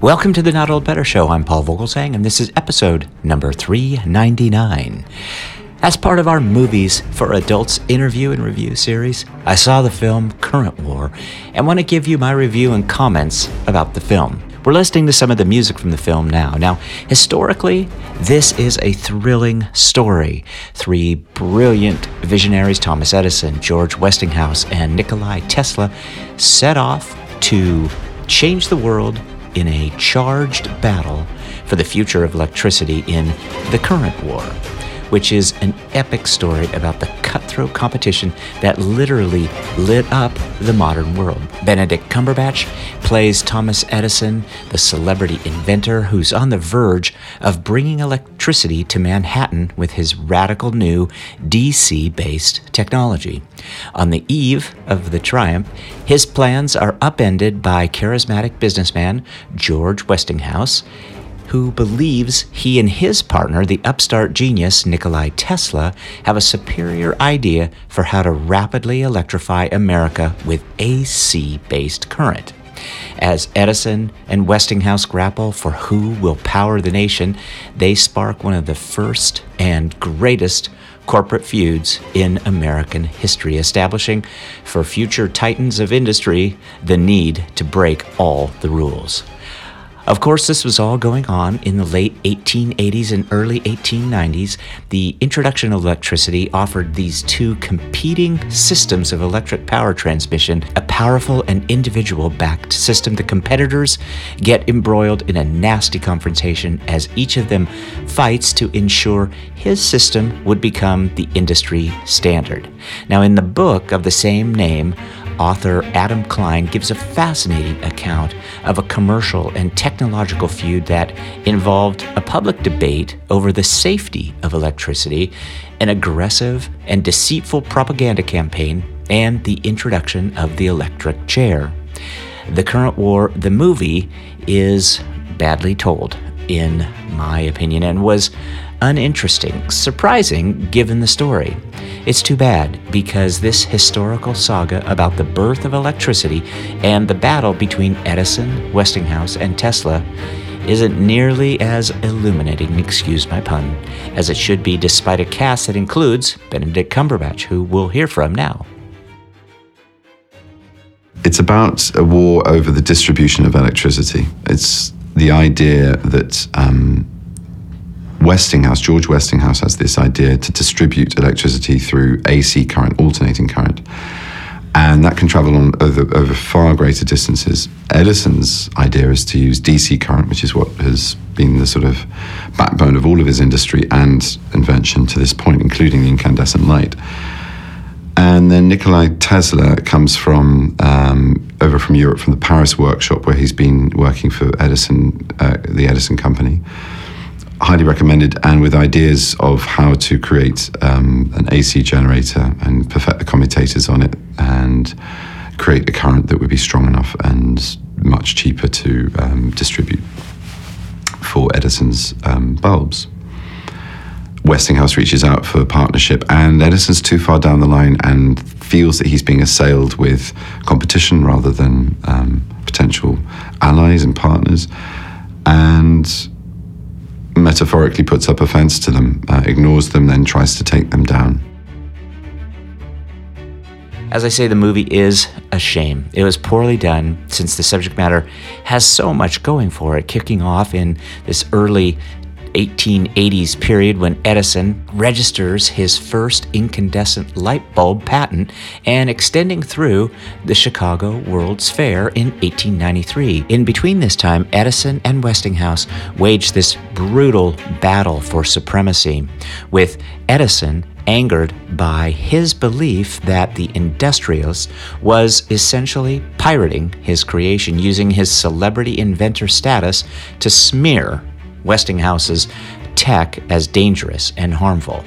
Welcome to the Not Old Better Show. I'm Paul Vogelzang, and this is episode number 399. As part of our Movies for Adults interview and review series, I saw the film Current War and want to give you my review and comments about the film. We're listening to some of the music from the film now. Now, historically, this is a thrilling story. Three brilliant visionaries, Thomas Edison, George Westinghouse, and Nikolai Tesla, set off to change the world in a charged battle for the future of electricity in the current war which is an epic story about the cutthroat competition that literally lit up the modern world. Benedict Cumberbatch plays Thomas Edison, the celebrity inventor who's on the verge of bringing electricity to Manhattan with his radical new DC based technology. On the eve of the triumph, his plans are upended by charismatic businessman George Westinghouse who believes he and his partner, the upstart genius Nikolai Tesla, have a superior idea for how to rapidly electrify America with AC based current. As Edison and Westinghouse grapple for who will power the nation, they spark one of the first and greatest corporate feuds in American history, establishing for future titans of industry the need to break all the rules. Of course, this was all going on in the late 1880s and early 1890s. The introduction of electricity offered these two competing systems of electric power transmission a powerful and individual backed system. The competitors get embroiled in a nasty confrontation as each of them fights to ensure his system would become the industry standard. Now, in the book of the same name, author Adam Klein gives a fascinating account of a commercial and technological feud that involved a public debate over the safety of electricity, an aggressive and deceitful propaganda campaign, and the introduction of the electric chair. The Current War, the movie, is badly told, in my opinion, and was uninteresting, surprising given the story. It's too bad because this historical saga about the birth of electricity and the battle between Edison, Westinghouse, and Tesla isn't nearly as illuminating, excuse my pun, as it should be despite a cast that includes Benedict Cumberbatch, who we'll hear from now. It's about a war over the distribution of electricity. It's the idea that um, Westinghouse, George Westinghouse, has this idea to distribute electricity through AC current, alternating current. And that can travel on over, over far greater distances. Edison's idea is to use DC current, which is what has been the sort of backbone of all of his industry and invention to this point, including the incandescent light. And then Nikolai Tesla comes from um, over from Europe, from the Paris workshop where he's been working for Edison, uh, the Edison company highly recommended, and with ideas of how to create um, an AC generator and perfect the commutators on it and create a current that would be strong enough and much cheaper to um, distribute for Edison's um, bulbs. Westinghouse reaches out for a partnership, and Edison's too far down the line and feels that he's being assailed with competition rather than um, potential allies and partners. And metaphorically puts up a fence to them, uh, ignores them, then tries to take them down. As I say, the movie is a shame. It was poorly done since the subject matter has so much going for it, kicking off in this early 1880s period when Edison registers his first incandescent light bulb patent and extending through the Chicago World's Fair in 1893. In between this time, Edison and Westinghouse waged this brutal battle for supremacy, with Edison angered by his belief that the industrialist was essentially pirating his creation, using his celebrity inventor status to smear Westinghouse's tech as dangerous and harmful.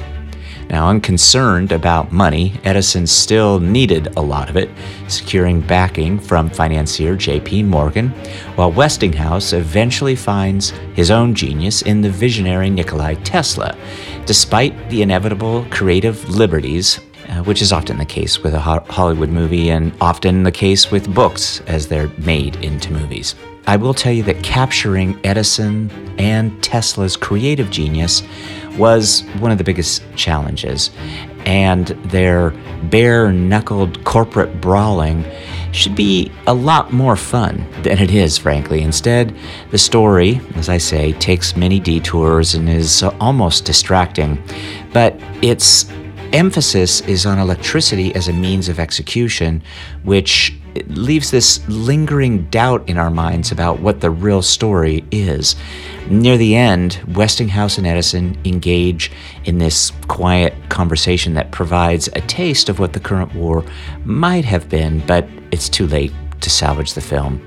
Now, unconcerned about money, Edison still needed a lot of it, securing backing from financier J.P. Morgan, while Westinghouse eventually finds his own genius in the visionary Nikolai Tesla, despite the inevitable creative liberties, uh, which is often the case with a Hollywood movie and often the case with books as they're made into movies. I will tell you that capturing Edison and Tesla's creative genius was one of the biggest challenges. And their bare knuckled corporate brawling should be a lot more fun than it is, frankly. Instead, the story, as I say, takes many detours and is almost distracting. But its emphasis is on electricity as a means of execution, which leaves this lingering doubt in our minds about what the real story is. Near the end, Westinghouse and Edison engage in this quiet conversation that provides a taste of what the current war might have been, but it's too late to salvage the film.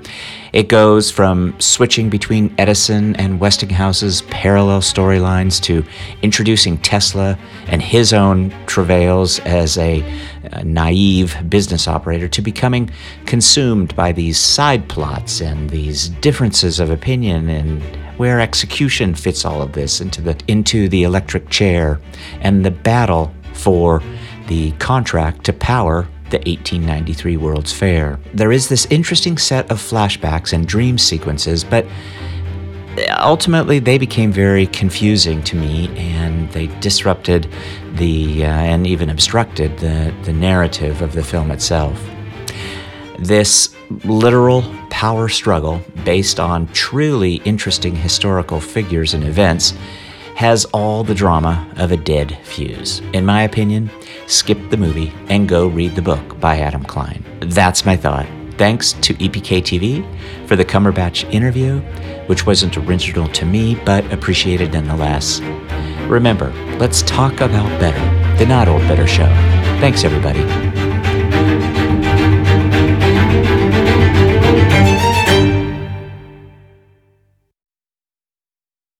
It goes from switching between Edison and Westinghouse's parallel storylines to introducing Tesla and his own travails as a, a, naive business operator to becoming consumed by these side plots and these differences of opinion and where execution fits all of this into the into the electric chair and the battle for the contract to power the 1893 World's Fair. There is this interesting set of flashbacks and dream sequences, but ultimately they became very confusing to me and they disrupted the uh, and even obstructed the, the narrative of the film itself. This literal power struggle based on truly interesting historical figures and events has all the drama of a dead fuse. In my opinion, skip the movie and go read the book by Adam Klein. That's my thought. Thanks to EPK TV for the Cumberbatch interview, which wasn't original to me, but appreciated nonetheless. Remember, let's talk about better, the Not Old Better Show. Thanks, everybody.